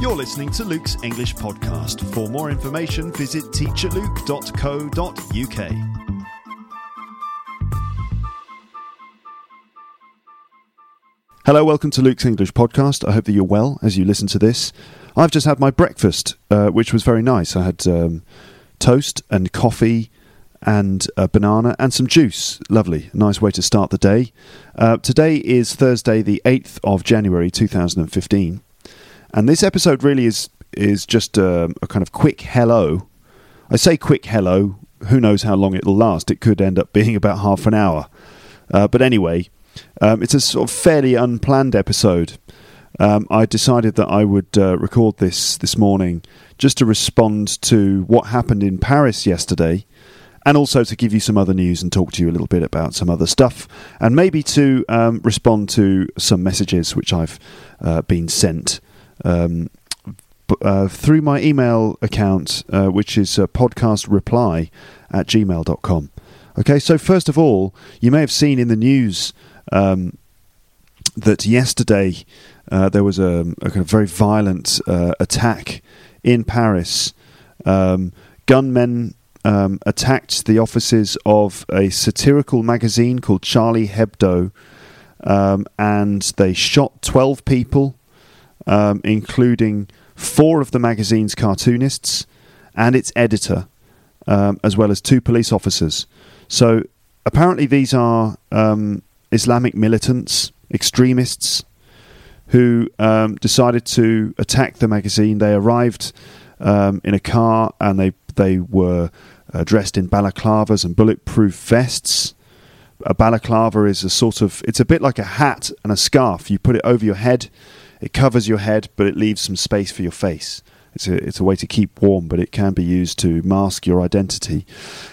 You're listening to Luke's English podcast. For more information, visit teacherluke.co.uk. Hello, welcome to Luke's English podcast. I hope that you're well as you listen to this. I've just had my breakfast, uh, which was very nice. I had um, toast and coffee and a banana and some juice. Lovely. Nice way to start the day. Uh, today is Thursday, the 8th of January 2015. And this episode really is is just a, a kind of quick hello. I say quick hello. Who knows how long it'll last? It could end up being about half an hour. Uh, but anyway, um, it's a sort of fairly unplanned episode. Um, I decided that I would uh, record this this morning just to respond to what happened in Paris yesterday, and also to give you some other news and talk to you a little bit about some other stuff, and maybe to um, respond to some messages which I've uh, been sent um, uh, through my email account, uh, which is uh, podcast reply at gmail.com. Okay, so first of all, you may have seen in the news um, that yesterday uh, there was a, a, kind of very violent uh, attack in Paris. Um, gunmen um, attacked the offices of a satirical magazine called Charlie Hebdo, um, and they shot 12 people um, including four of the magazine's cartoonists and its editor, um, as well as two police officers. So apparently, these are um, Islamic militants, extremists, who um, decided to attack the magazine. They arrived um, in a car and they they were uh, dressed in balaclavas and bulletproof vests. A balaclava is a sort of it's a bit like a hat and a scarf. You put it over your head it covers your head, but it leaves some space for your face. It's a, it's a way to keep warm, but it can be used to mask your identity.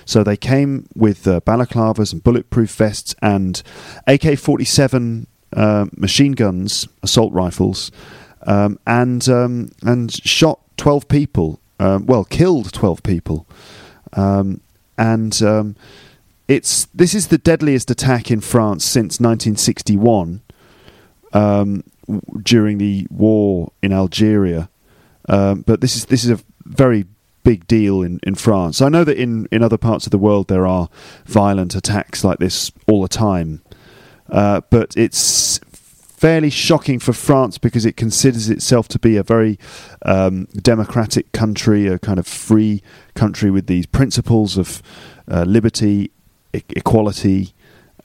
So they came with uh, balaclavas and bulletproof vests and AK 47 uh, machine guns, assault rifles, um, and, um, and shot 12 people. Um, well, killed 12 people. Um, and um, it's this is the deadliest attack in France since 1961. Um, during the war in Algeria. Um, but this is this is a very big deal in, in France. I know that in, in other parts of the world there are violent attacks like this all the time, uh, but it's fairly shocking for France because it considers itself to be a very um, democratic country, a kind of free country with these principles of uh, liberty, e- equality,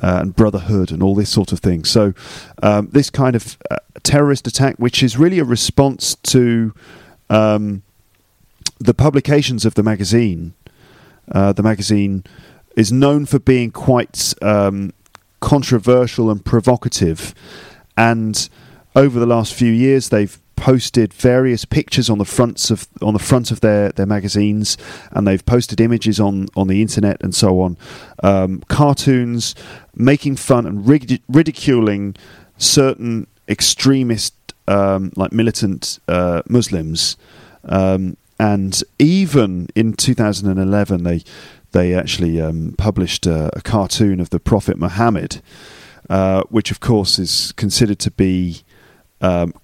uh, and brotherhood and all this sort of thing. So, um, this kind of uh, terrorist attack, which is really a response to um, the publications of the magazine. Uh, the magazine is known for being quite um, controversial and provocative, and over the last few years, they've posted various pictures on the fronts of on the front of their, their magazines, and they've posted images on, on the internet and so on, um, cartoons making fun and rid- ridiculing certain extremist, um, like militant uh, Muslims, um, and even in 2011 they they actually um, published a, a, cartoon of the Prophet Muhammad, uh, which of course is considered to be um,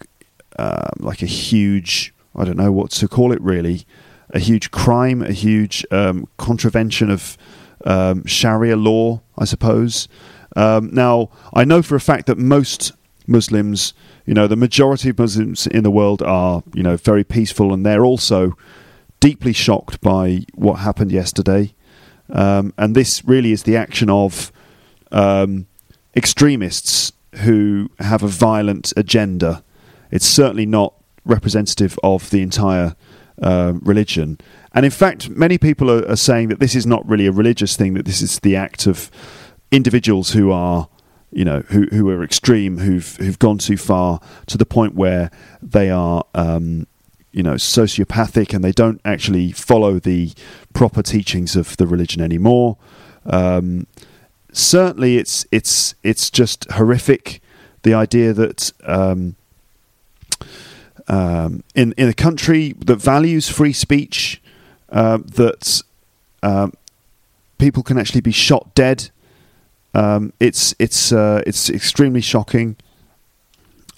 uh, like a huge, I don't know what to call it really, a huge crime, a huge um, contravention of um, Sharia law, I suppose. Um, now, I know for a fact that most Muslims, you know, the majority of Muslims in the world are, you know, very peaceful and they're also deeply shocked by what happened yesterday. Um, and this really is the action of um, extremists who have a violent agenda it's certainly not representative of the entire uh, religion. And in fact, many people are, are, saying that this is not really a religious thing, that this is the act of individuals who are, you know, who who are extreme, who've who've gone too far to the point where they are, um, you know, sociopathic and they don't actually follow the proper teachings of the religion anymore. Um, certainly, it's it's it's just horrific. The idea that um, um, in in a country that values free speech, uh, that um, people can actually be shot dead um, it's it's uh, it's extremely shocking.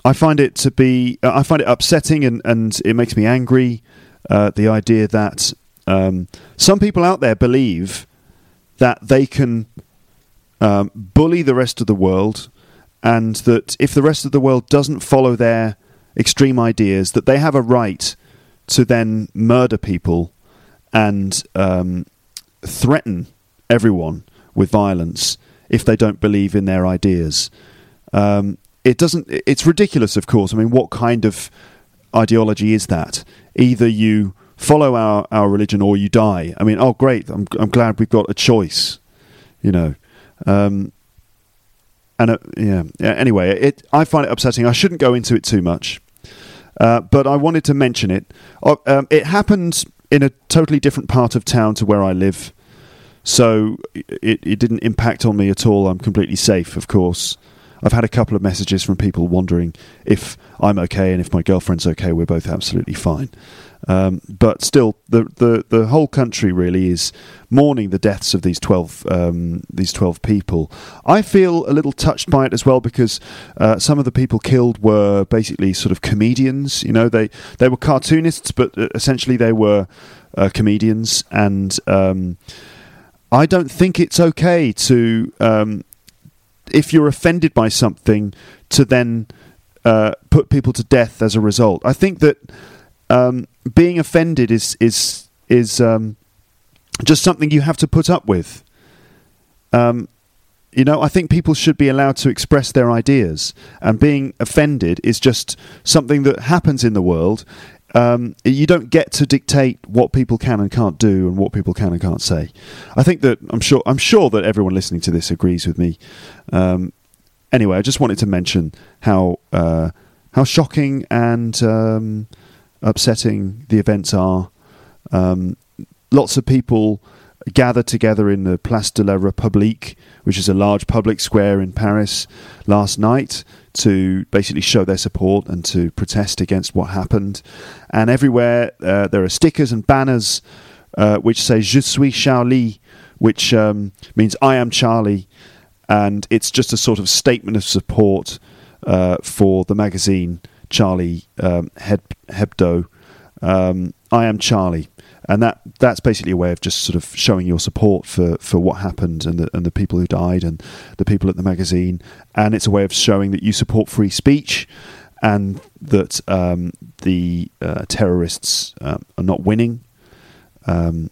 I find it to be uh, I find it upsetting and, and it makes me angry. Uh, the idea that um, some people out there believe that they can um, bully the rest of the world, and that if the rest of the world doesn't follow their extreme ideas, that they have a right to then murder people and um, threaten everyone with violence if they don't believe in their ideas. Um, it doesn't. It's ridiculous, of course. I mean, what kind of ideology is that? Either you follow our, our religion or you die. I mean, oh great! I'm I'm glad we've got a choice. You know, um, and uh, yeah, yeah. Anyway, it I find it upsetting. I shouldn't go into it too much, uh, but I wanted to mention it. Uh, um, it happened in a totally different part of town to where I live. So it, it didn't impact on me at all. I'm completely safe, of course. I've had a couple of messages from people wondering if I'm okay and if my girlfriend's okay. We're both absolutely fine. Um, but still, the, the, the whole country really is mourning the deaths of these twelve um, these twelve people. I feel a little touched by it as well because uh, some of the people killed were basically sort of comedians. You know, they they were cartoonists, but uh, essentially they were uh, comedians and. Um, I don't think it's okay to, um, if you're offended by something, to then uh, put people to death as a result. I think that um, being offended is is is um, just something you have to put up with. Um, you know, I think people should be allowed to express their ideas, and being offended is just something that happens in the world um, you don't get to dictate what people can and can't do and what people can and can't say. I think that I'm sure I'm sure that everyone listening to this agrees with me. Um, anyway, I just wanted to mention how uh, how shocking and um, upsetting the events are. Um, lots of people gathered together in the Place de la République, which is a large public square in Paris, last night to basically show their support and to protest against what happened. And everywhere uh, there are stickers and banners uh, which say "Je suis Charlie," which um, means "I am Charlie," and it's just a sort of statement of support uh, for the magazine Charlie um, Hebdo. Um, I am Charlie and that that's basically a way of just sort of showing your support for, for what happened and the and the people who died and the people at the magazine, and it's a way of showing that you support free speech and that um, the uh, terrorists uh, are not winning. Um,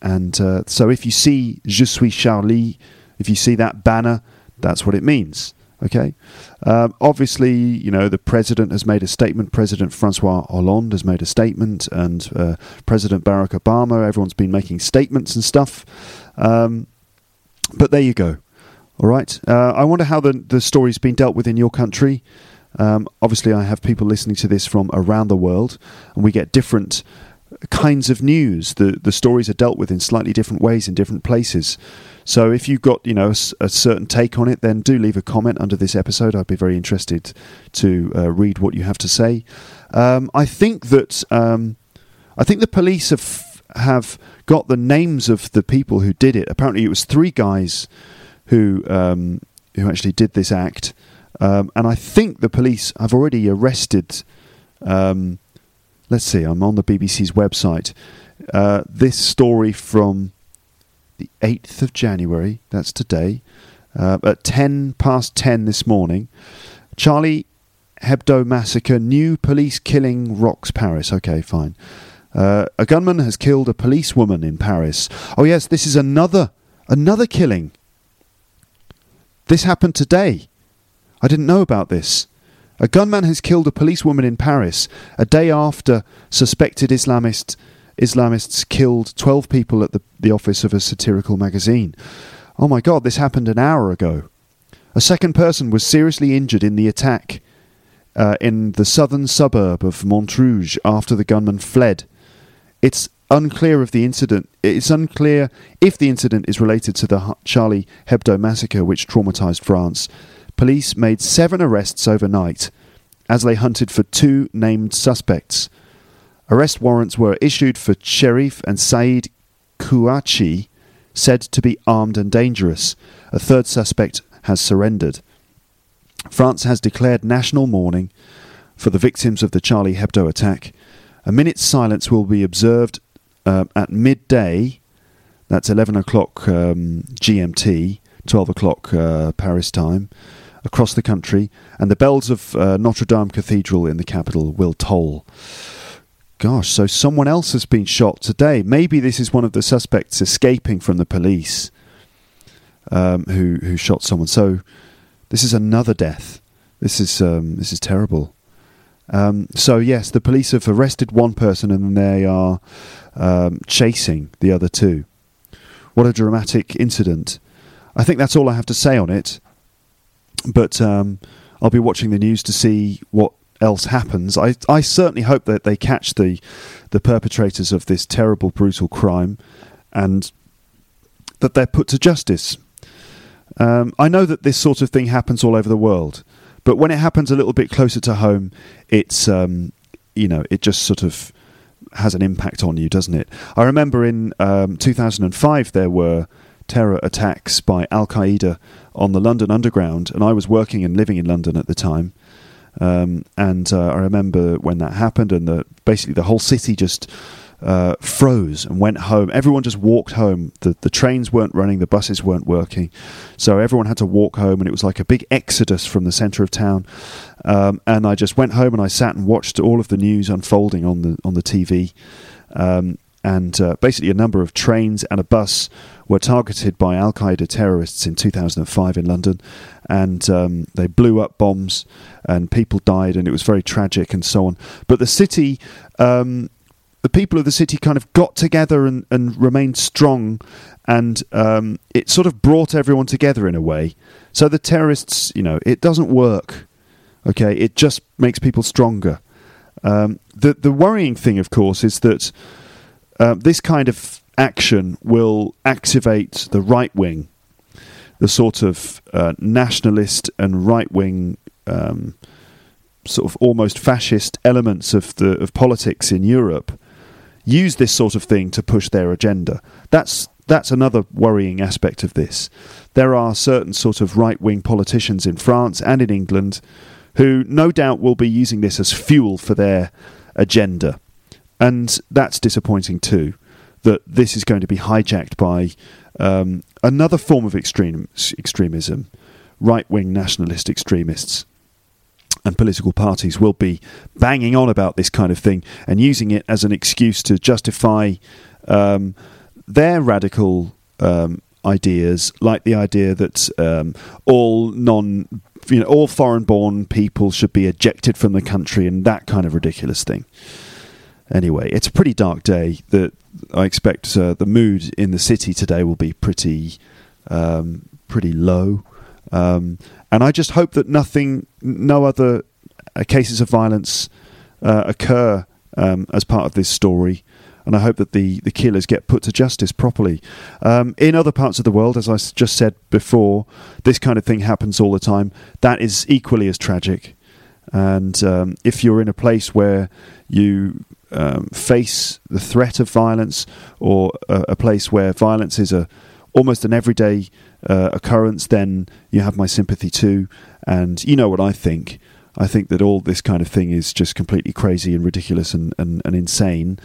and uh, so, if you see "Je suis Charlie," if you see that banner, that's what it means. Okay. Um, obviously, you know, the president has made a statement. President Francois Hollande has made a statement, and uh, President Barack Obama, everyone's been making statements and stuff. Um, but there you go. All right. Uh, I wonder how the, the story's been dealt with in your country. Um, obviously, I have people listening to this from around the world, and we get different kinds of news. The the stories are dealt with in slightly different ways in different places. So if you've got you know a, a certain take on it, then do leave a comment under this episode. I'd be very interested to uh, read what you have to say. Um, I think that um, I think the police have have got the names of the people who did it. Apparently, it was three guys who um, who actually did this act, um, and I think the police have already arrested. Um, let's see, I'm on the BBC's website. Uh, this story from the 8th of January, that's today, uh, at 10 past 10 this morning. Charlie Hebdo massacre, new police killing rocks Paris. Okay, fine. Uh, a gunman has killed a policewoman in Paris. Oh yes, this is another another killing. This happened today. I didn't know about this. A gunman has killed a policewoman in Paris a day after suspected Islamist Islamists killed 12 people at the, the office of a satirical magazine. Oh my god, this happened an hour ago. A second person was seriously injured in the attack uh, in the southern suburb of Montrouge after the gunman fled. It's unclear if the incident it's unclear if the incident is related to the Charlie Hebdo massacre which traumatized France. Police made 7 arrests overnight as they hunted for two named suspects. Arrest warrants were issued for Cherif and Said Kouachi, said to be armed and dangerous. A third suspect has surrendered. France has declared national mourning for the victims of the Charlie Hebdo attack. A minute's silence will be observed uh, at midday. That's 11 o'clock um, GMT, 12 o'clock uh, Paris time, across the country, and the bells of uh, Notre Dame Cathedral in the capital will toll. Gosh, so someone else has been shot today. Maybe this is one of the suspects escaping from the police um, who who shot someone. So this is another death. This is um, this is terrible. Um, so yes, the police have arrested one person and they are um, chasing the other two. What a dramatic incident! I think that's all I have to say on it. But um, I'll be watching the news to see what else happens. I I certainly hope that they catch the the perpetrators of this terrible, brutal crime, and that they're put to justice. Um, I know that this sort of thing happens all over the world, but when it happens a little bit closer to home, it's um, you know it just sort of has an impact on you, doesn't it? I remember in um, 2005 there were terror attacks by Al Qaeda on the London Underground, and I was working and living in London at the time. Um, and uh, I remember when that happened, and the, basically the whole city just uh, froze and went home. Everyone just walked home. The the trains weren't running, the buses weren't working, so everyone had to walk home, and it was like a big exodus from the centre of town. Um, and I just went home and I sat and watched all of the news unfolding on the on the TV. Um, and uh, basically, a number of trains and a bus were targeted by Al Qaeda terrorists in 2005 in London, and um, they blew up bombs, and people died, and it was very tragic, and so on. But the city, um, the people of the city, kind of got together and, and remained strong, and um, it sort of brought everyone together in a way. So the terrorists, you know, it doesn't work. Okay, it just makes people stronger. Um, the the worrying thing, of course, is that uh, this kind of action will activate the right wing, the sort of uh, nationalist and right wing, um, sort of almost fascist elements of the of politics in Europe, use this sort of thing to push their agenda. That's that's another worrying aspect of this. There are certain sort of right wing politicians in France and in England who no doubt will be using this as fuel for their agenda. And that's disappointing too that this is going to be hijacked by um, another form of extreme, extremism, right wing nationalist extremists. And political parties will be banging on about this kind of thing and using it as an excuse to justify um, their radical um, ideas, like the idea that um, all non, you know, all foreign-born people should be ejected from the country, and that kind of ridiculous thing anyway, it's a pretty dark day. That I expect uh, the mood in the city today will be pretty, um, pretty low, um, and I just hope that nothing, no other uh, cases of violence uh, occur um, as part of this story. And I hope that the, the killers get put to justice properly. Um, in other parts of the world, as I just said before, this kind of thing happens all the time. That is equally as tragic. And um, if you're in a place where you um, face the threat of violence or a, a, place where violence is a almost an everyday uh, occurrence, then you have my sympathy too. And you know what I think. I think that all this kind of thing is just completely crazy and ridiculous and, and, and insane.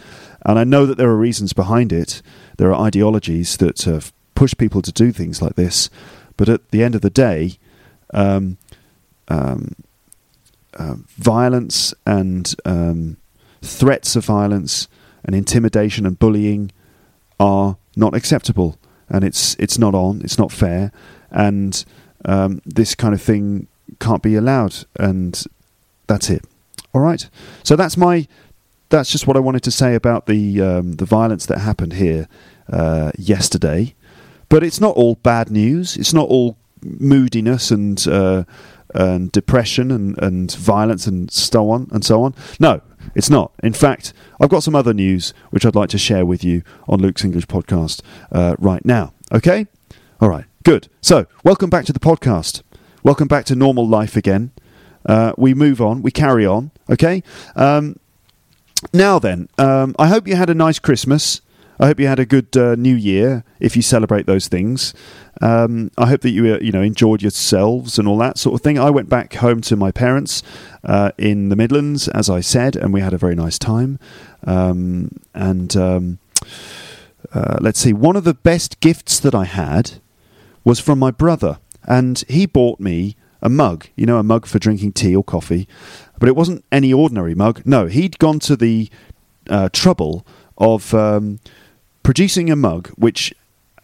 And I know that there are reasons behind it. There are ideologies that uh, push people to do things like this. But at the end of the day, um, um, uh, violence and um, threats of violence and intimidation and bullying are not acceptable, and it's it's not on, it's not fair, and um, this kind of thing can't be allowed, and that's it. All right, so that's my that's just what I wanted to say about the um, the violence that happened here uh, yesterday. But it's not all bad news. It's not all moodiness and uh, and depression and, and violence and so on and so on. No, it's not. In fact, I've got some other news which I'd like to share with you on Luke's English podcast uh, right now. Okay? All right, good. So, welcome back to the podcast. Welcome back to normal life again. Uh, we move on, we carry on. Okay? Um, now then, um, I hope you had a nice Christmas. I hope you had a good uh, New Year if you celebrate those things. Um, I hope that you uh, you know enjoyed yourselves and all that sort of thing. I went back home to my parents uh, in the Midlands, as I said, and we had a very nice time. Um, and um, uh, let's see, one of the best gifts that I had was from my brother, and he bought me a mug. You know, a mug for drinking tea or coffee, but it wasn't any ordinary mug. No, he'd gone to the uh, trouble of um, producing a mug which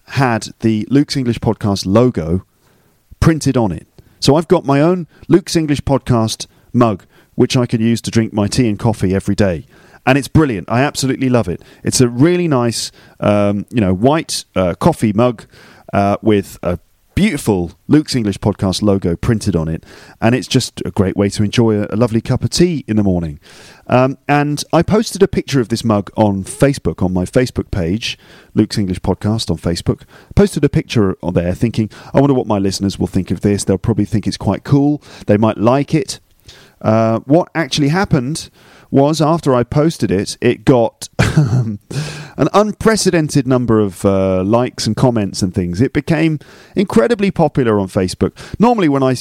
had the Luke's English Podcast logo printed on it. So I've got my own Luke's English Podcast mug, which I can use to drink my tea and coffee every day. And it's brilliant. I absolutely love it. It's a really nice, um, you know, white uh, coffee mug uh, with a beautiful Luke's English podcast logo printed on it, and it's just a great way to enjoy a, a lovely cup of tea in the morning. Um, and I posted a picture of this mug on Facebook, on my Facebook page, Luke's English Podcast on Facebook. Posted a picture there thinking, I wonder what my listeners will think of this. They'll probably think it's quite cool. They might like it. Uh, what actually happened was after I posted it, it got an unprecedented number of uh, likes and comments and things. It became incredibly popular on Facebook. Normally, when I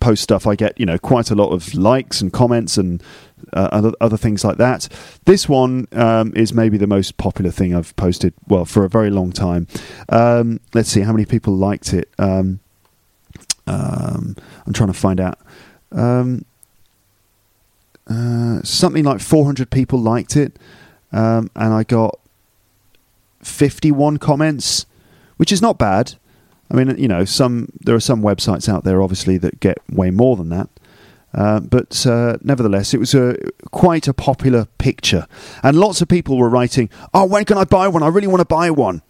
post stuff, I get you know quite a lot of likes and comments and uh, other other things like that. This one um, is maybe the most popular thing I've posted. Well, for a very long time. Um, let's see how many people liked it. Um, um I'm trying to find out. Um, uh, something like 400 people liked it, um, and I got 51 comments, which is not bad. I mean, you know, some there are some websites out there, obviously, that get way more than that. Uh, but uh, nevertheless, it was a quite a popular picture, and lots of people were writing, "Oh, when can I buy one? I really want to buy one."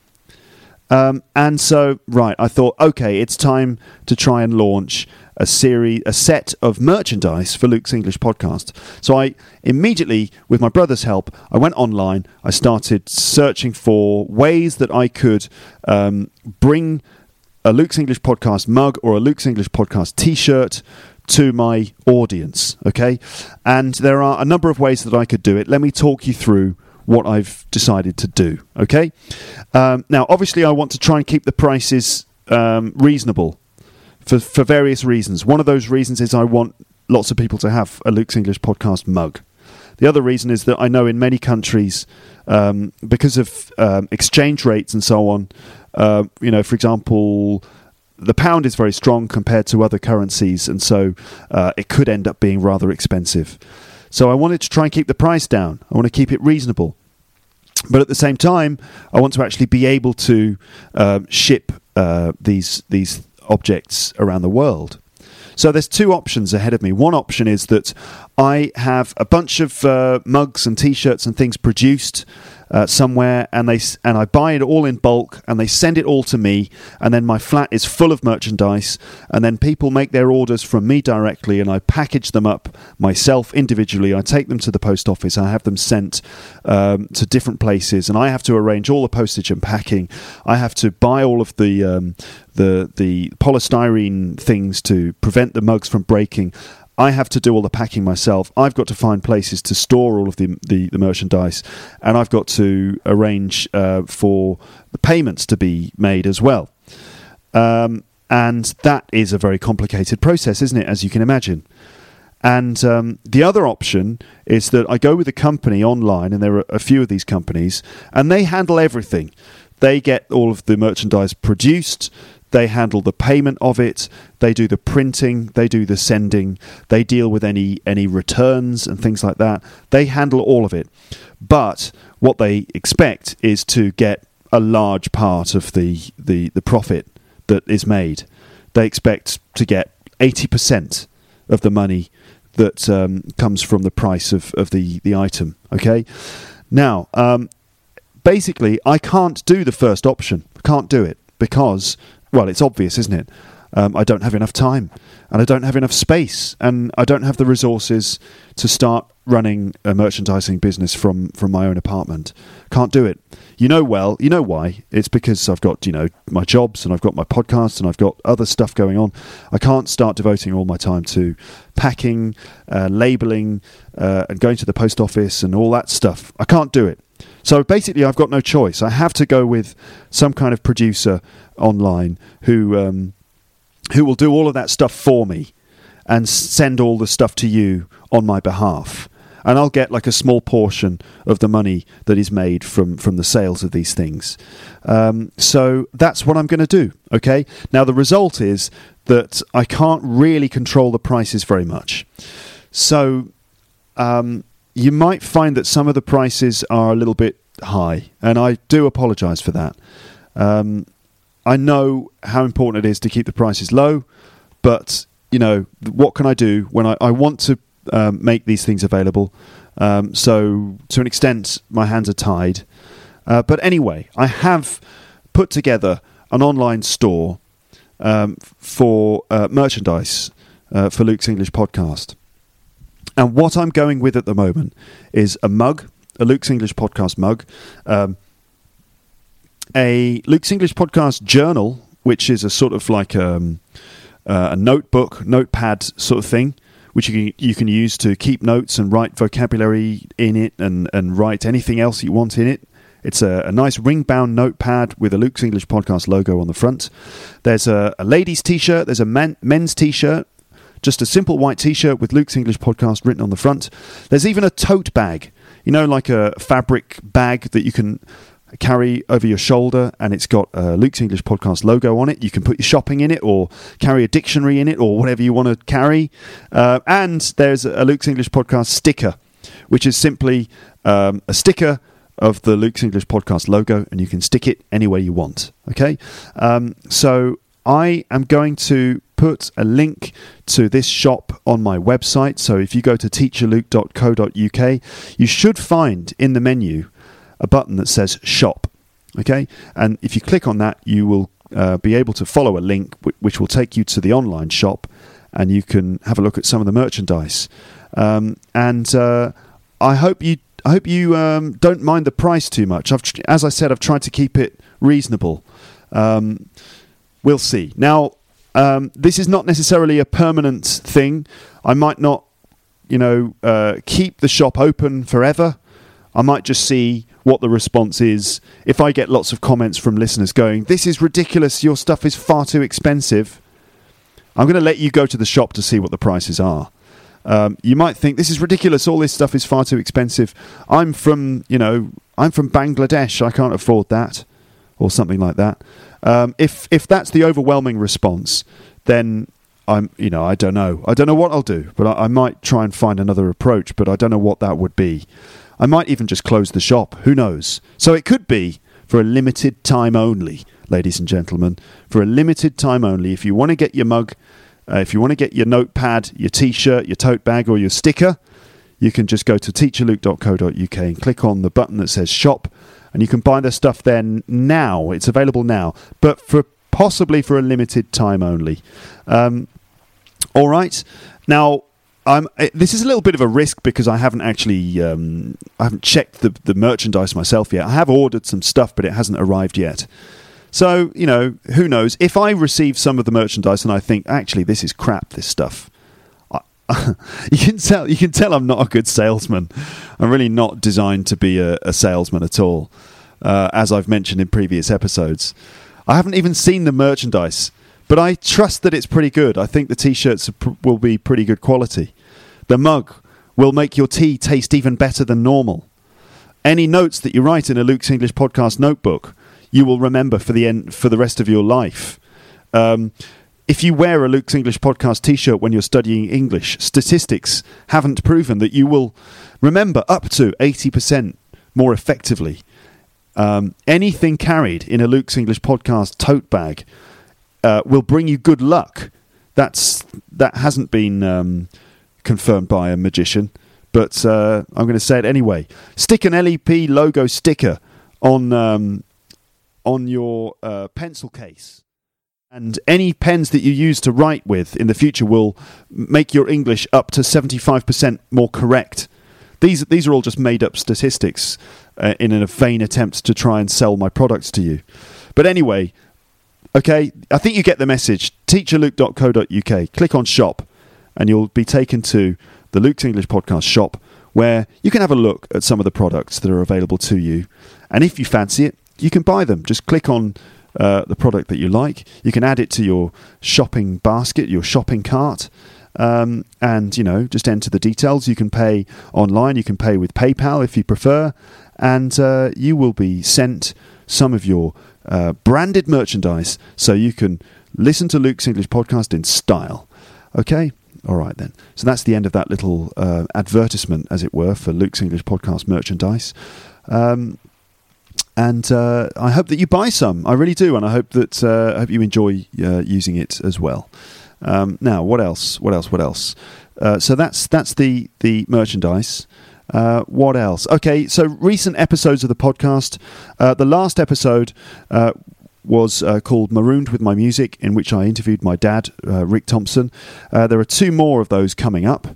Um, and so, right, I thought, okay, it's time to try and launch a series, a set of merchandise for Luke's English podcast. So I immediately, with my brother's help, I went online. I started searching for ways that I could um, bring a Luke's English podcast mug or a Luke's English podcast T-shirt to my audience. Okay, and there are a number of ways that I could do it. Let me talk you through what I've decided to do. Okay. Um, now, obviously, I want to try and keep the prices um, reasonable for for various reasons. One of those reasons is I want lots of people to have a Luke's English podcast mug. The other reason is that I know in many countries, um, because of um, exchange rates and so on, uh, you know, for example, the pound is very strong compared to other currencies, and so uh, it could end up being rather expensive. So I wanted to try and keep the price down. I want to keep it reasonable. But at the same time, I want to actually be able to uh, ship uh, these these objects around the world. So there's two options ahead of me. One option is that I have a bunch of uh, mugs and T-shirts and things produced uh, somewhere, and they and I buy it all in bulk, and they send it all to me, and then my flat is full of merchandise, and then people make their orders from me directly, and I package them up myself individually. I take them to the post office, I have them sent um, to different places, and I have to arrange all the postage and packing. I have to buy all of the um, the the polystyrene things to prevent the mugs from breaking. I have to do all the packing myself. I've got to find places to store all of the the, the merchandise, and I've got to arrange uh, for the payments to be made as well. Um, and that is a very complicated process, isn't it? As you can imagine. And um, the other option is that I go with a company online, and there are a few of these companies, and they handle everything. They get all of the merchandise produced, they handle the payment of it. They do the printing. They do the sending. They deal with any any returns and things like that. They handle all of it. But what they expect is to get a large part of the the, the profit that is made. They expect to get eighty percent of the money that um, comes from the price of, of the, the item. Okay. Now, um, basically, I can't do the first option. Can't do it because well, it's obvious, isn't it? um, I don't have enough time, and I don't have enough space, and I don't have the resources to start running a merchandising business from from my own apartment. Can't do it. You know well. You know why? It's because I've got you know my jobs and I've got my podcast and I've got other stuff going on. I can't start devoting all my time to packing, uh, labeling, uh, and going to the post office and all that stuff. I can't do it. So basically, I've got no choice. I have to go with some kind of producer online who um, who will do all of that stuff for me and send all the stuff to you on my behalf and I'll get like a small portion of the money that is made from from the sales of these things. Um, so that's what I'm going to do. Okay. Now the result is that I can't really control the prices very much. So um, you might find that some of the prices are a little bit high, and I do apologise for that. Um, I know how important it is to keep the prices low, but you know what can I do when I, I want to um, make these things available. Um, so, to an extent, my hands are tied. Uh, but anyway, I have put together an online store um, for uh, merchandise uh, for Luke's English podcast. And what I'm going with at the moment is a mug, a Luke's English podcast mug, um, a Luke's English podcast journal, which is a sort of like um, uh, a notebook, notepad sort of thing which you can, you can use to keep notes and write vocabulary in it and, and write anything else you want in it. It's a, a nice ring bound notepad with a Luke's English Podcast logo on the front. There's a, a ladies' t shirt, there's a man, men's t shirt, just a simple white t shirt with Luke's English Podcast written on the front. There's even a tote bag, you know, like a fabric bag that you can carry over your shoulder and it's got a Luke's English Podcast logo on it. You can put your shopping in it or carry a dictionary in it or whatever you want to carry. Uh, and there's a Luke's English Podcast sticker, which is simply um, a sticker of the Luke's English Podcast logo and you can stick it anywhere you want. Okay? Um, so I am going to put a link to this shop on my website. So if you go to teacherluke.co.uk, you should find in the menu a button that says shop. Okay, and if you click on that, you will uh, be able to follow a link w- which will take you to the online shop, and you can have a look at some of the merchandise. Um, and uh, I hope you I hope you um, don't mind the price too much. I've, as I said, I've tried to keep it reasonable. Um, we'll see. Now, um, this is not necessarily a permanent thing. I might not, you know, uh, keep the shop open forever. I might just see what the response is. If I get lots of comments from listeners going, This is ridiculous, your stuff is far too expensive, I'm going to let you go to the shop to see what the prices are. Um, you might think this is ridiculous. All this stuff is far too expensive. I'm from, you know, I'm from Bangladesh. I can't afford that, or something like that. Um, if if that's the overwhelming response, then I'm, you know, I don't know. I don't know what I'll do, but I, I might try and find another approach. But I don't know what that would be. I might even just close the shop. Who knows? So it could be for a limited time only, ladies and gentlemen. For a limited time only. If you want to get your mug, uh, if you want to get your notepad, your t shirt, your tote bag, or your sticker, you can just go to teacherluke.co.uk and click on the button that says shop, and you can buy the stuff there now. It's available now, but for possibly for a limited time only. Um, all right. Now, I'm, this is a little bit of a risk because I haven't actually um, I haven't checked the, the merchandise myself yet. I have ordered some stuff, but it hasn't arrived yet. So you know, who knows? If I receive some of the merchandise and I think actually this is crap, this stuff, you can tell you can tell I'm not a good salesman. I'm really not designed to be a, a salesman at all, uh, as I've mentioned in previous episodes. I haven't even seen the merchandise. But I trust that it's pretty good. I think the t-shirts will be pretty good quality. The mug will make your tea taste even better than normal. Any notes that you write in a Luke's English podcast notebook, you will remember for the end, for the rest of your life. Um, if you wear a Luke's English podcast t-shirt when you're studying English, statistics haven't proven that you will remember up to 80% more effectively. Um, anything carried in a Luke's English podcast tote bag uh, will bring you good luck. That's that hasn't been um, confirmed by a magician, but uh, I'm going to say it anyway. Stick an LEP logo sticker on um, on your uh, pencil case And any pens that you use to write with in the future will make your English up to 75% more correct. These, these are all just made up statistics uh, in a vain attempt to try and sell my products to you. But anyway, okay, I think you get the message. Teacherluke.co.uk. Click on shop, and you'll be taken to the Luke's English Podcast shop where you can have a look at some of the products that are available to you. And if you fancy it, you can buy them. Just click on uh, the product that you like. You can add it to your shopping basket, your shopping cart. Um, and you know, just enter the details. You can pay online. You can pay with PayPal if you prefer, and uh, you will be sent some of your uh, branded merchandise, so you can listen to Luke's English podcast in style. Okay, all right then. So that's the end of that little uh, advertisement, as it were, for Luke's English podcast merchandise. Um, and uh, I hope that you buy some. I really do, and I hope that uh, I hope you enjoy uh, using it as well. Um, now, what else? What else? What else? Uh, so that's that's the the merchandise. Uh, what else? Okay, so recent episodes of the podcast. Uh, the last episode was uh, called Marooned with My Music, in which I interviewed my dad, uh, Rick Thompson. Uh, there are two more of those coming up.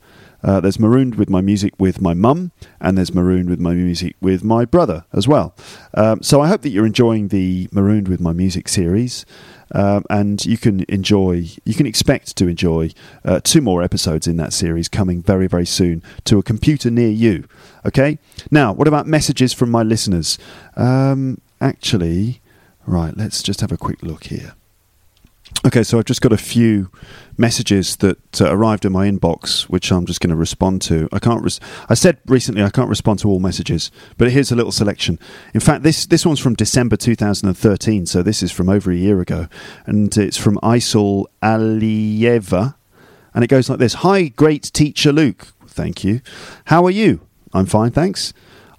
Uh, there's Marooned with My Music with my mum, and there's Marooned with My Music with my brother as well. Um, so I hope that you're enjoying the Marooned with My Music series. Um, and you can enjoy, you can expect to enjoy uh, two more episodes in that series coming very, very soon to a computer near you. Okay. Now, what about messages from my listeners? Um, actually, Right, let's just have a quick look here. Okay, so I've just got a few messages that uh, arrived in my inbox, which I'm just going to respond to. I can't. Res- I said recently I can't respond to all messages, but here's a little selection. In fact, this this one's from December 2013, so this is from over a year ago, and it's from Isol Alieva, and it goes like this: Hi, great teacher Luke. Thank you. How are you? I'm fine, thanks.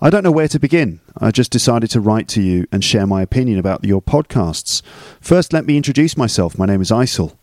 I don't know where to begin. I just decided to write to you and share my opinion about your podcasts. First, let me introduce myself. My name is Isel.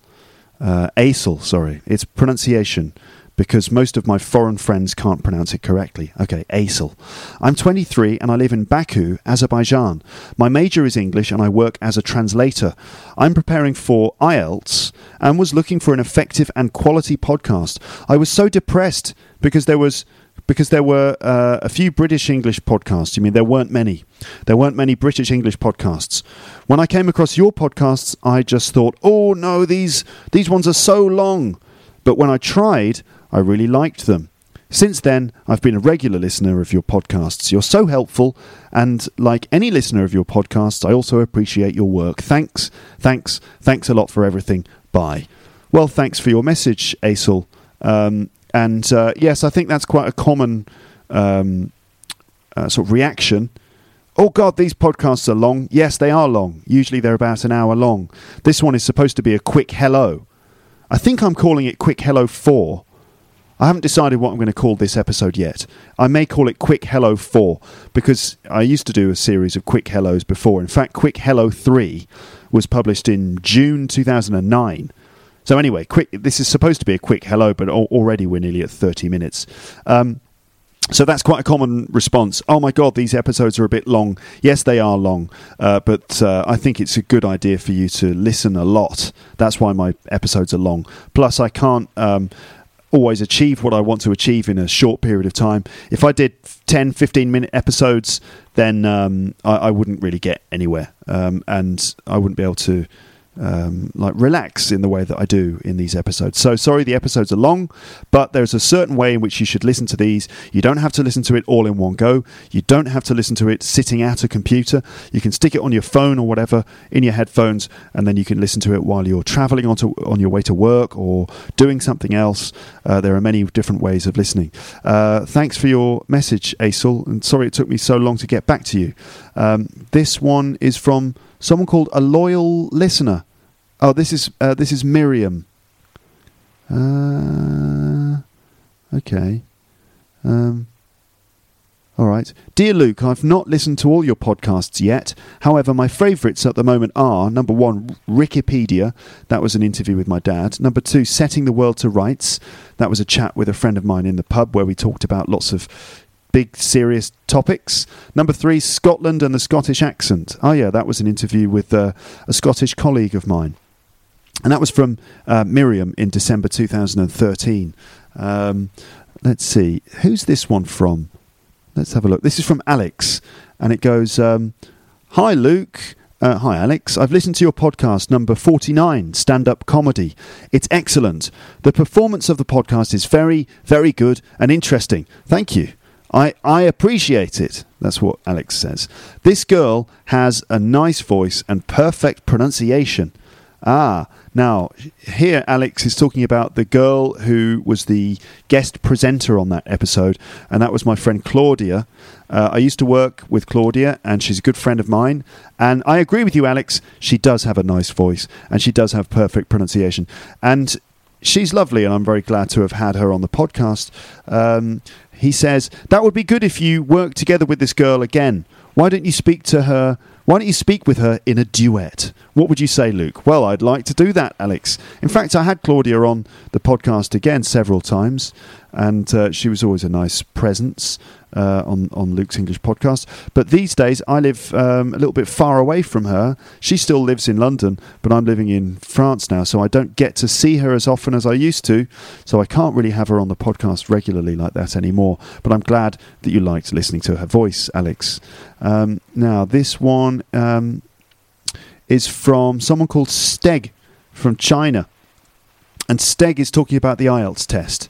Uh, Aisel, sorry. It's pronunciation because most of my foreign friends can't pronounce it correctly. Okay, Aisel. I'm 23 and I live in Baku, Azerbaijan. My major is English and I work as a translator. I'm preparing for IELTS and was looking for an effective and quality podcast. I was so depressed because there was because there were uh, a few British English podcasts. You mean there weren't many? There weren't many British English podcasts. When I came across your podcasts, I just thought, "Oh no, these these ones are so long." But when I tried, I really liked them. Since then, I've been a regular listener of your podcasts. You're so helpful, and like any listener of your podcasts, I also appreciate your work. Thanks, thanks, thanks a lot for everything. Bye. Well, thanks for your message, Aisel. Um, and uh, yes, I think that's quite a common um, uh, sort of reaction. Oh God, these podcasts are long. Yes, they are long. Usually they're about an hour long. This one is supposed to be a quick hello. I think I'm calling it Quick Hello 4. I haven't decided what I'm going to call this episode yet. I may call it Quick Hello 4 because I used to do a series of Quick Hellos before. In fact, Quick Hello 3 was published in June 2009. So anyway, quick. This is supposed to be a quick hello, but already we're nearly at thirty minutes. Um, so that's quite a common response. Oh my God, these episodes are a bit long. Yes, they are long, uh, but uh, I think it's a good idea for you to listen a lot. That's why my episodes are long. Plus, I can't. Um, always achieve what I want to achieve in a short period of time. If I did 10, 15 minute episodes, then um, I, I, wouldn't really get anywhere um, and I wouldn't be able to um, like relax in the way that I do in these episodes. So sorry, the episodes are long, but there's a certain way in which you should listen to these. You don't have to listen to it all in one go. You don't have to listen to it sitting at a computer. You can stick it on your phone or whatever in your headphones, and then you can listen to it while you're traveling onto, on your way to work or doing something else. Uh, there are many different ways of listening. Uh, thanks for your message, Aisel, and sorry it took me so long to get back to you. Um, this one is from someone called a loyal listener. Oh, this is uh, this is Miriam. Uh, okay. Um, all right. Dear Luke, I've not listened to all your podcasts yet. However, my favourites at the moment are number one, Wikipedia. That was an interview with my dad. Number two, Setting the World to Rights. That was a chat with a friend of mine in the pub where we talked about lots of big serious topics. Number three, Scotland and the Scottish accent. Oh, yeah, that was an interview with uh, a Scottish colleague of mine. And that was from uh, Miriam in December 2013. Um, let's see, who's this one from? Let's have a look. This is from Alex, and it goes um, Hi, Luke. Uh, hi, Alex. I've listened to your podcast number 49, Stand Up Comedy. It's excellent. The performance of the podcast is very, very good and interesting. Thank you. I, I appreciate it. That's what Alex says. This girl has a nice voice and perfect pronunciation. Ah, now here Alex is talking about the girl who was the guest presenter on that episode, and that was my friend Claudia. Uh, I used to work with Claudia, and she's a good friend of mine. And I agree with you, Alex. She does have a nice voice, and she does have perfect pronunciation. And she's lovely, and I'm very glad to have had her on the podcast. Um, he says that would be good if you work together with this girl again. Why don't you speak to her? Why don't you speak with her in a duet? What would you say, Luke? Well, I'd like to do that, Alex. In fact, I had Claudia on the podcast again several times, and uh, she was always a nice presence uh, on on Luke's English podcast. But these days, I live um, a little bit far away from her. She still lives in London, but I'm living in France now, so I don't get to see her as often as I used to. So I can't really have her on the podcast regularly like that anymore. But I'm glad that you liked listening to her voice, Alex. Um, now this one um, is from someone called Steg from China. And Steg is talking about the IELTS test.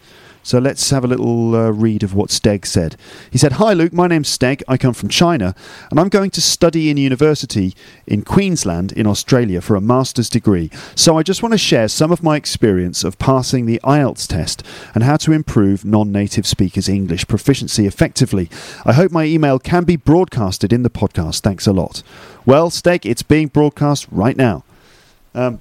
So let's have a little uh, read of what Steg said. He said, Hi Luke, my name's Steg. I come from China, and I'm going to study in university in Queensland in Australia for a master's degree. So I just want to share some of my experience of passing the IELTS test and how to improve non native speakers' English proficiency effectively. I hope my email can be broadcasted in the podcast. Thanks a lot. Well, Steg, it's being broadcast right now. Um,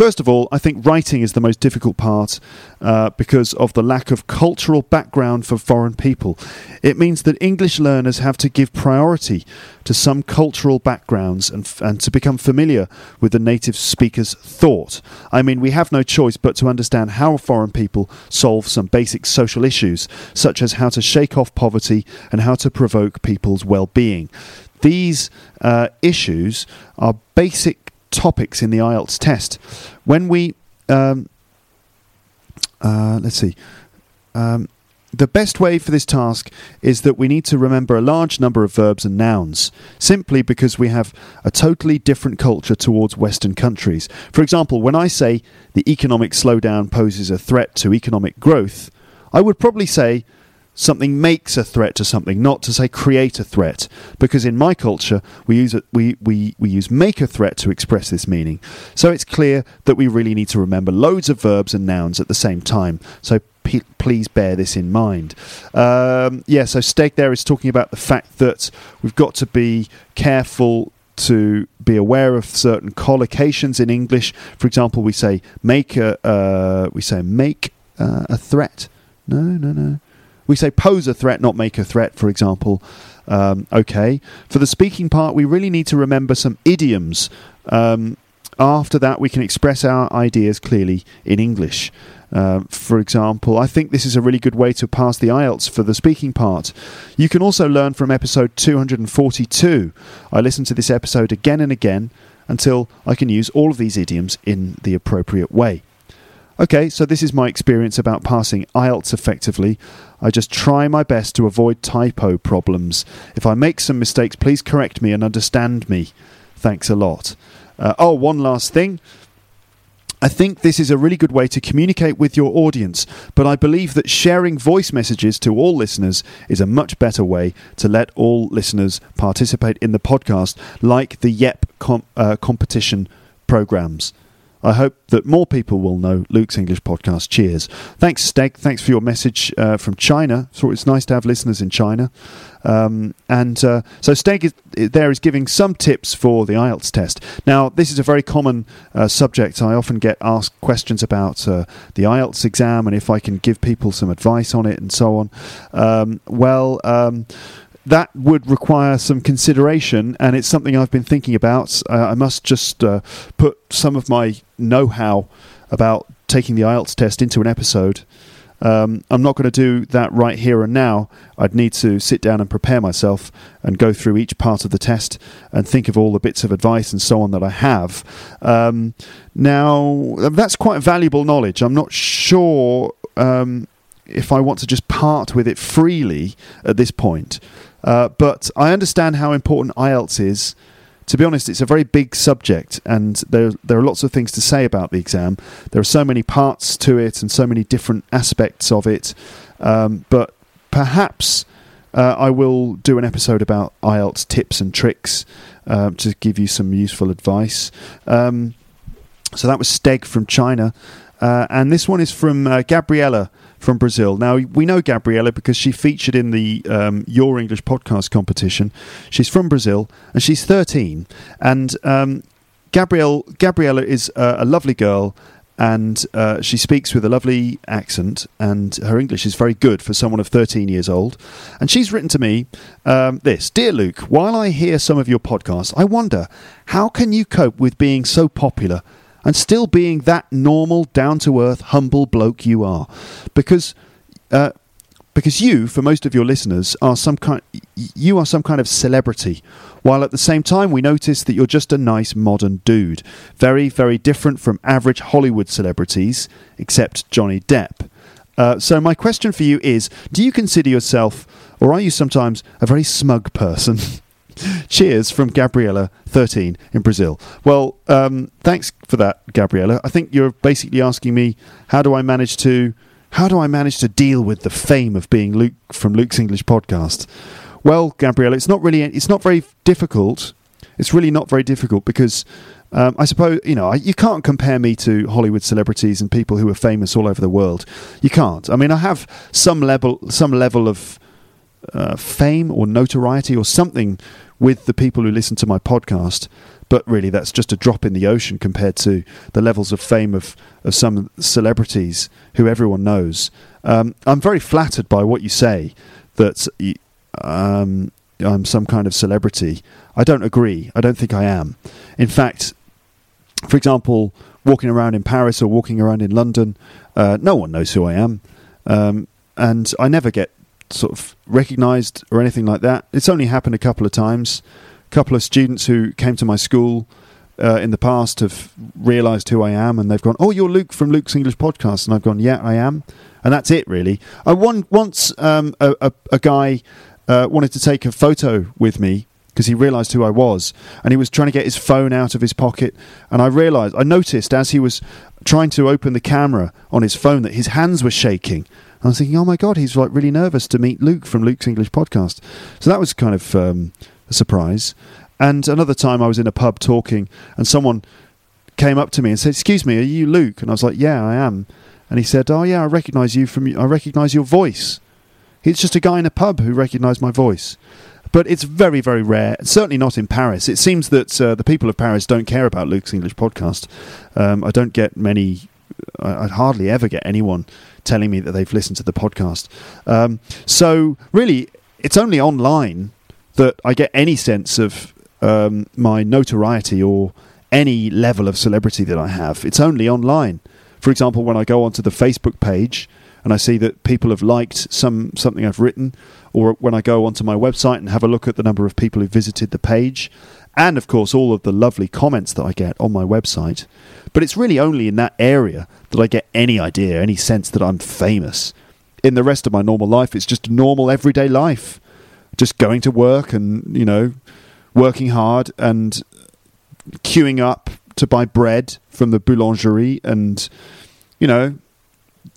First of all, I think writing is the most difficult part uh, because of the lack of cultural background for foreign people. It means that English learners have to give priority to some cultural backgrounds and, f- and to become familiar with the native speaker's thought. I mean, we have no choice but to understand how foreign people solve some basic social issues, such as how to shake off poverty and how to provoke people's well being. These uh, issues are basic topics in the IELTS test. When we, um, uh, let's see, um, the best way for this task is that we need to remember a large number of verbs and nouns, simply because we have a totally different culture towards Western countries. For example, when I say the economic slowdown poses a threat to economic growth, I would probably say something makes a threat to something, not to say create a threat. Because in my culture, we use it, we, we, we use make a threat to express this meaning. So it's clear that we really need to remember loads of verbs and nouns at the same time. So p- please bear this in mind. Um, yeah, so Steg there is talking about the fact that we've got to be careful to be aware of certain collocations in English. For example, we say make a uh, we say make uh, a threat. No, no, no. We say pose a threat, not make a threat, for example. Um, okay. For the speaking part, we really need to remember some idioms. Um, after that, we can express our ideas clearly in English. Uh, for example, I think this is a really good way to pass the IELTS for the speaking part. You can also learn from episode 242. I listen to this episode again and again until I can use all of these idioms in the appropriate way. Okay, so this is my experience about passing IELTS effectively. I just try my best to avoid typo problems. If I make some mistakes, please correct me and understand me. Thanks a lot. Uh, oh, one last thing. I think this is a really good way to communicate with your audience, but I believe that sharing voice messages to all listeners is a much better way to let all listeners participate in the podcast, like the YEP com- uh, competition programs. I hope that more people will know Luke's English podcast. Cheers. Thanks, Steg. Thanks for your message uh, from China. So it's nice to have listeners in China. Um, and uh, so Steg is, there is giving some tips for the IELTS test. Now, this is a very common uh, subject. I often get asked questions about uh, the IELTS exam and if I can give people some advice on it and so on. Um, well, um, that would require some consideration, and it's something I've been thinking about. Uh, I must just uh, put some of my know how about taking the IELTS test into an episode. Um, I'm not going to do that right here and now. I'd need to sit down and prepare myself and go through each part of the test and think of all the bits of advice and so on that I have. Um, now, that's quite valuable knowledge. I'm not sure um, if I want to just part with it freely at this point. Uh, but I understand how important IELTS is. To be honest, it's a very big subject, and there there are lots of things to say about the exam. There are so many parts to it, and so many different aspects of it. Um, but perhaps uh, I will do an episode about IELTS tips and tricks uh, to give you some useful advice. Um, so that was Steg from China, uh, and this one is from uh, Gabriella from Brazil. Now, we know Gabriela because she featured in the um, Your English podcast competition. She's from Brazil and she's 13. And um, Gabrielle, is a lovely girl and uh, she speaks with a lovely accent, and her English is very good for someone of 13 years old. And she's written to me um, this Dear Luke, while I hear some of your podcasts, I wonder how can you cope with being so popular and still being that normal, down to earth, humble bloke you are, because uh, because you, for most of your listeners, are some kind you are some kind of celebrity, while at the same time we notice that you're just a nice modern dude, very very different from average Hollywood celebrities, except Johnny Depp. Uh, so my question for you is: Do you consider yourself, or are you sometimes a very smug person? Cheers from Gabriella, 13, in Brazil. Well, um, thanks for that, Gabriella. I think you're basically asking me how do I manage to how do I manage to deal with the fame of being Luke from Luke's English podcast? Well, Gabriella, it's not really it's not very difficult. It's really not very difficult because um, I suppose you know you can't compare me to Hollywood celebrities and people who are famous all over the world. You can't. I mean, I have some level some level of uh, fame or notoriety or something with the people who listen to my podcast. But really, that's just a drop in the ocean compared to the levels of fame of, of some celebrities who everyone knows. Um, I'm very flattered by what you say that um, I'm some kind of celebrity. I don't agree. I don't think I am. In fact, for example, walking around in Paris or walking around in London, uh, no one knows who I am. Um, and I never get sort of recognised or anything like that. It's only happened a couple of times. A couple of students who came to my school uh, in the past have realised who I am, and they've gone, "Oh, you're Luke from Luke's English podcast," and I've gone, "Yeah, I am," and that's it really. I one once um, a, a, a, guy uh, wanted to take a photo with me because he realised who I was, and he was trying to get his phone out of his pocket, and I realised, I noticed as he was trying to open the camera on his phone that his hands were shaking. I was thinking, oh my god, he's like really nervous to meet Luke from Luke's English podcast. So that was kind of um, a surprise. And another time, I was in a pub talking, and someone came up to me and said, "Excuse me, are you Luke?" And I was like, "Yeah, I am." And he said, "Oh yeah, I recognise you from. I recognise your voice." It's just a guy in a pub who recognised my voice. But it's very, very rare. Certainly not in Paris. It seems that uh, the people of Paris don't care about Luke's English podcast. Um, I don't get many. I, I hardly ever get anyone telling me that they've listened to the podcast. Um, so really, it's only online that I get any sense of um, my notoriety or any level of celebrity that I have. It's only online. For example, when I go onto the Facebook page and I see that people have liked some something I've written, or when I go onto my website and have a look at the number of people who visited the page, and of course all of the lovely comments that I get on my website. But it's really only in that area that I get any idea, any sense that I'm famous. In the rest of my normal life, it's just normal everyday life. Just going to work and, you know, working hard and queuing up to buy bread from the boulangerie and, you know,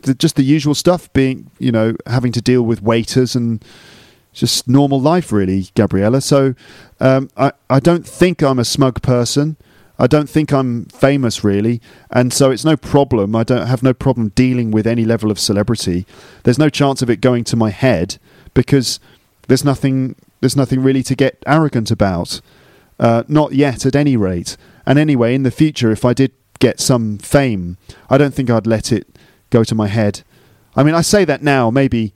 the, just the usual stuff being, you know, having to deal with waiters and just normal life, really, Gabriella. So um, I, I don't think I'm a smug person. I don't think I'm famous really, and so it's no problem. I don't have no problem dealing with any level of celebrity. There's no chance of it going to my head because there's nothing there's nothing really to get arrogant about. Uh, not yet, at any rate. And anyway, in the future, if I did get some fame, I don't think I'd let it go to my head. I mean, I say that now. Maybe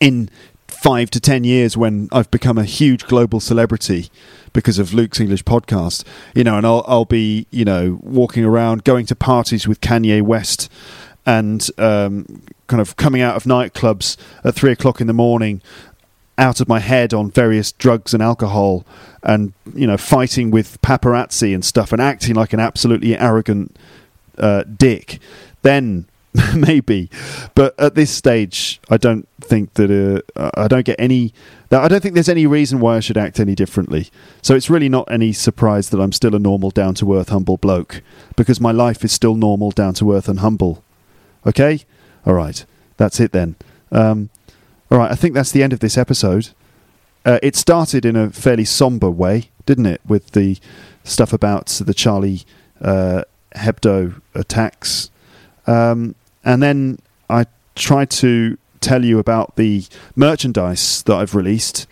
in five to ten years when I've become a huge global celebrity because of Luke's English podcast, you know, and I'll I'll be you know walking around, going to parties with Kanye West, and um, kind of coming out of nightclubs at three o'clock in the morning, out of my head on various drugs and alcohol, and you know fighting with paparazzi and stuff, and acting like an absolutely arrogant uh, dick, then maybe. But at this stage, I don't think that uh, I don't get any. I don't think there's any reason why I should act any differently. So it's really not any surprise that I'm still a normal, down to earth, humble bloke because my life is still normal, down to earth, and humble. Okay, all right, that's it then. Um, all right, I think that's the end of this episode. Uh, it started in a fairly somber way, didn't it, with the stuff about the Charlie uh, Hebdo attacks. Um, and then I tried to tell you about the merchandise that I've released,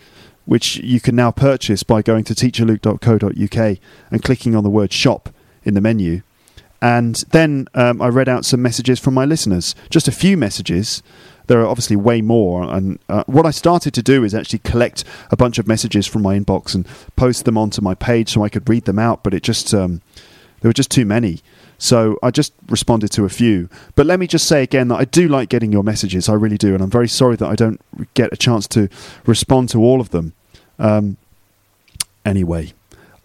which you can now purchase by going to teacherluke.co.uk and clicking on the word shop in the menu. And then um, I read out some messages from my listeners, just a few messages. There are obviously way more. And uh, what I started to do is actually collect a bunch of messages from my inbox and post them onto my page so I could read them out. But it just um, there were just too many. So I just responded to a few. But let me just say again that I do like getting your messages. I really do. And I'm very sorry that I don't get a chance to respond to all of them. Um, anyway.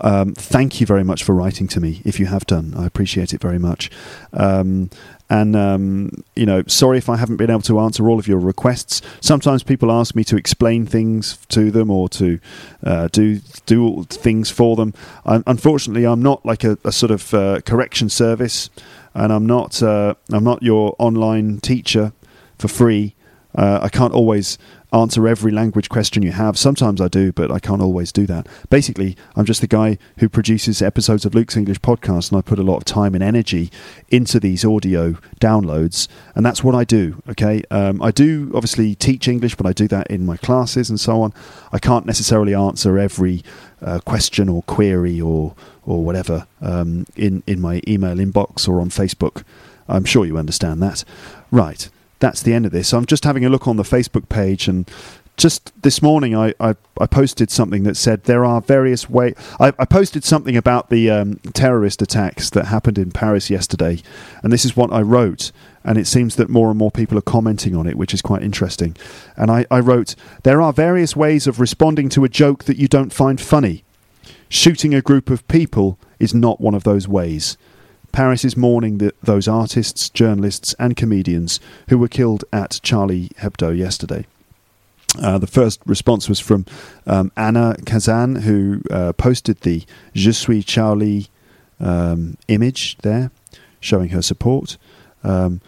Um, thank you very much for writing to me. If you have done, I appreciate it very much. Um, and um, you know, sorry if I haven't been able to answer all of your requests. Sometimes people ask me to explain things to them or to uh, do do things for them. I, unfortunately, I'm not like a, a sort of uh, correction service, and I'm not uh, I'm not your online teacher for free. Uh, I can't always answer every language question you have. Sometimes I do, but I can't always do that. Basically, I'm just the guy who produces episodes of Luke's English podcast, and I put a lot of time and energy into these audio downloads, and that's what I do. Okay, um, I do obviously teach English, but I do that in my classes and so on. I can't necessarily answer every uh, question or query or or whatever um, in in my email inbox or on Facebook. I'm sure you understand that, right? That's the end of this. So I'm just having a look on the Facebook page and just this morning I, I, I, posted something that said there are various ways. I, I, posted something about the um, terrorist attacks that happened in Paris yesterday, and this is what I wrote. And it seems that more and more people are commenting on it, which is quite interesting. And I, I wrote, There are various ways of responding to a joke that you don't find funny. Shooting a group of people is not one of those ways. Paris is mourning the, those artists, journalists, and comedians who were killed at Charlie Hebdo yesterday. Uh, the first response was from um, Anna Kazan, who uh, posted the Je suis Charlie um, image there, showing her support. Um,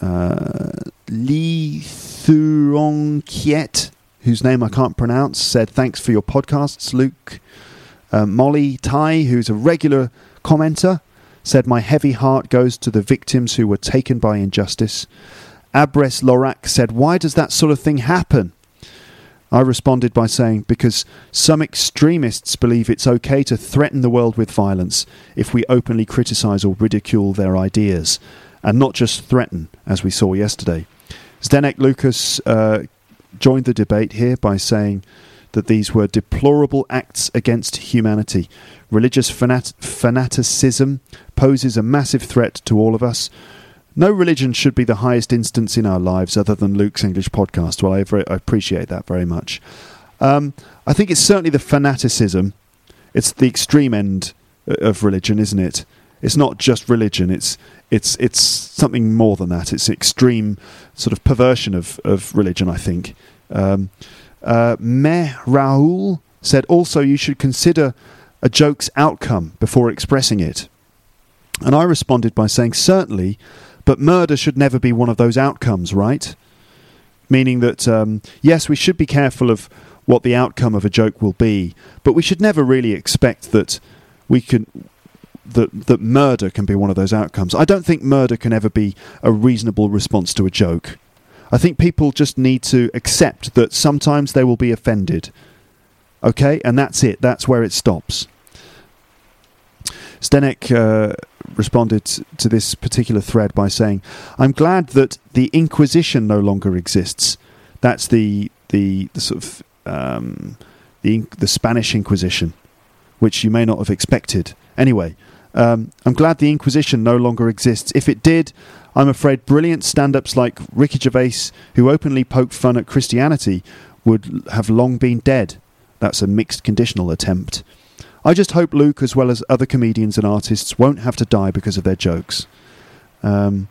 uh, Li Thuong whose name I can't pronounce, said, Thanks for your podcasts, Luke. Uh, Molly Tai, who's a regular commenter, said, My heavy heart goes to the victims who were taken by injustice. Abres Lorak said, Why does that sort of thing happen? I responded by saying, Because some extremists believe it's okay to threaten the world with violence if we openly criticise or ridicule their ideas, and not just threaten, as we saw yesterday. Zdenek Lucas uh, joined the debate here by saying that these were deplorable acts against humanity. Religious fanat- fanaticism poses a massive threat to all of us. No religion should be the highest instance in our lives other than Luke's English podcast. Well, I, very, I appreciate that very much. Um, I think it's certainly the fanaticism. It's the extreme end of religion, isn't it? It's not just religion. It's it's it's something more than that. It's extreme sort of perversion of, of religion. I think. Um, uh, Meh Raoul said also you should consider a joke's outcome before expressing it. And I responded by saying, certainly, but murder should never be one of those outcomes, right? Meaning that, um, yes, we should be careful of what the outcome of a joke will be, but we should never really expect that we can. That, that murder can be one of those outcomes. I don't think murder can ever be a reasonable response to a joke. I think people just need to accept that sometimes they will be offended. Okay, and that's it. That's where it stops. Zdenek uh, responded to this particular thread by saying, "I'm glad that the Inquisition no longer exists. That's the the, the sort of um, the the Spanish Inquisition, which you may not have expected. Anyway, Um, I'm glad the Inquisition no longer exists. If it did, I'm afraid brilliant stand ups like Ricky Gervais, who openly poked fun at Christianity, would have long been dead. That's a mixed conditional attempt. I just hope Luke, as well as other comedians and artists, won't have to die because of their jokes. Um,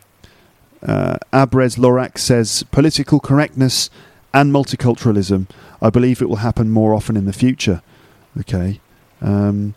uh, Abrez Lorak says political correctness and multiculturalism. I believe it will happen more often in the future. Okay. Um,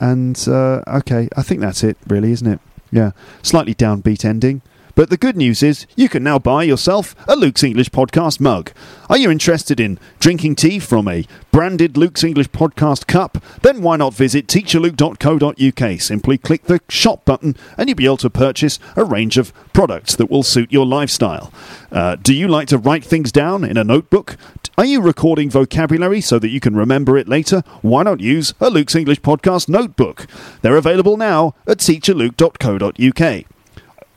and uh, okay, I think that's it, really, isn't it? Yeah. Slightly downbeat ending. But the good news is you can now buy yourself a Luke's English Podcast mug. Are you interested in drinking tea from a branded Luke's English Podcast cup? Then why not visit teacherluke.co.uk? Simply click the shop button and you'll be able to purchase a range of products that will suit your lifestyle. Uh, do you like to write things down in a notebook? Are you recording vocabulary so that you can remember it later? Why not use a Luke's English Podcast notebook? They're available now at teacherluke.co.uk.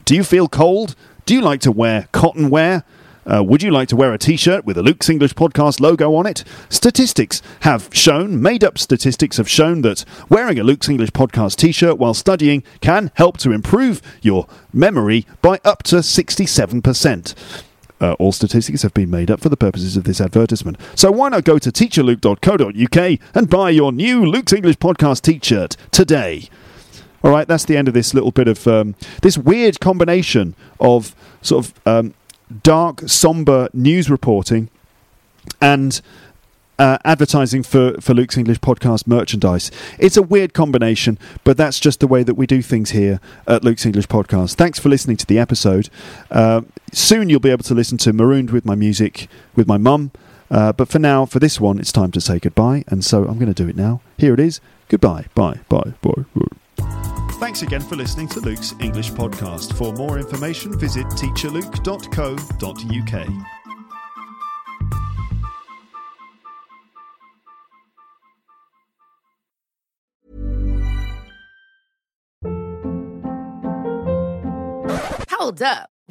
Do you feel cold? Do you like to wear cotton wear? Uh, would you like to wear a t shirt with a Luke's English Podcast logo on it? Statistics have shown, made up statistics have shown that wearing a Luke's English Podcast t shirt while studying can help to improve your memory by up to 67%. Uh, all statistics have been made up for the purposes of this advertisement. So why not go to teacherluke.co.uk and buy your new Luke's English Podcast t shirt today? All right, that's the end of this little bit of um, this weird combination of sort of um, dark, somber news reporting and uh, advertising for, for Luke's English podcast merchandise. It's a weird combination, but that's just the way that we do things here at Luke's English podcast. Thanks for listening to the episode. Uh, soon you'll be able to listen to Marooned with my music with my mum. Uh, but for now, for this one, it's time to say goodbye, and so I'm going to do it now. Here it is. Goodbye. Bye. Bye. Bye. Bye. Thanks again for listening to Luke's English podcast. For more information, visit teacherluke.co.uk. Hold up.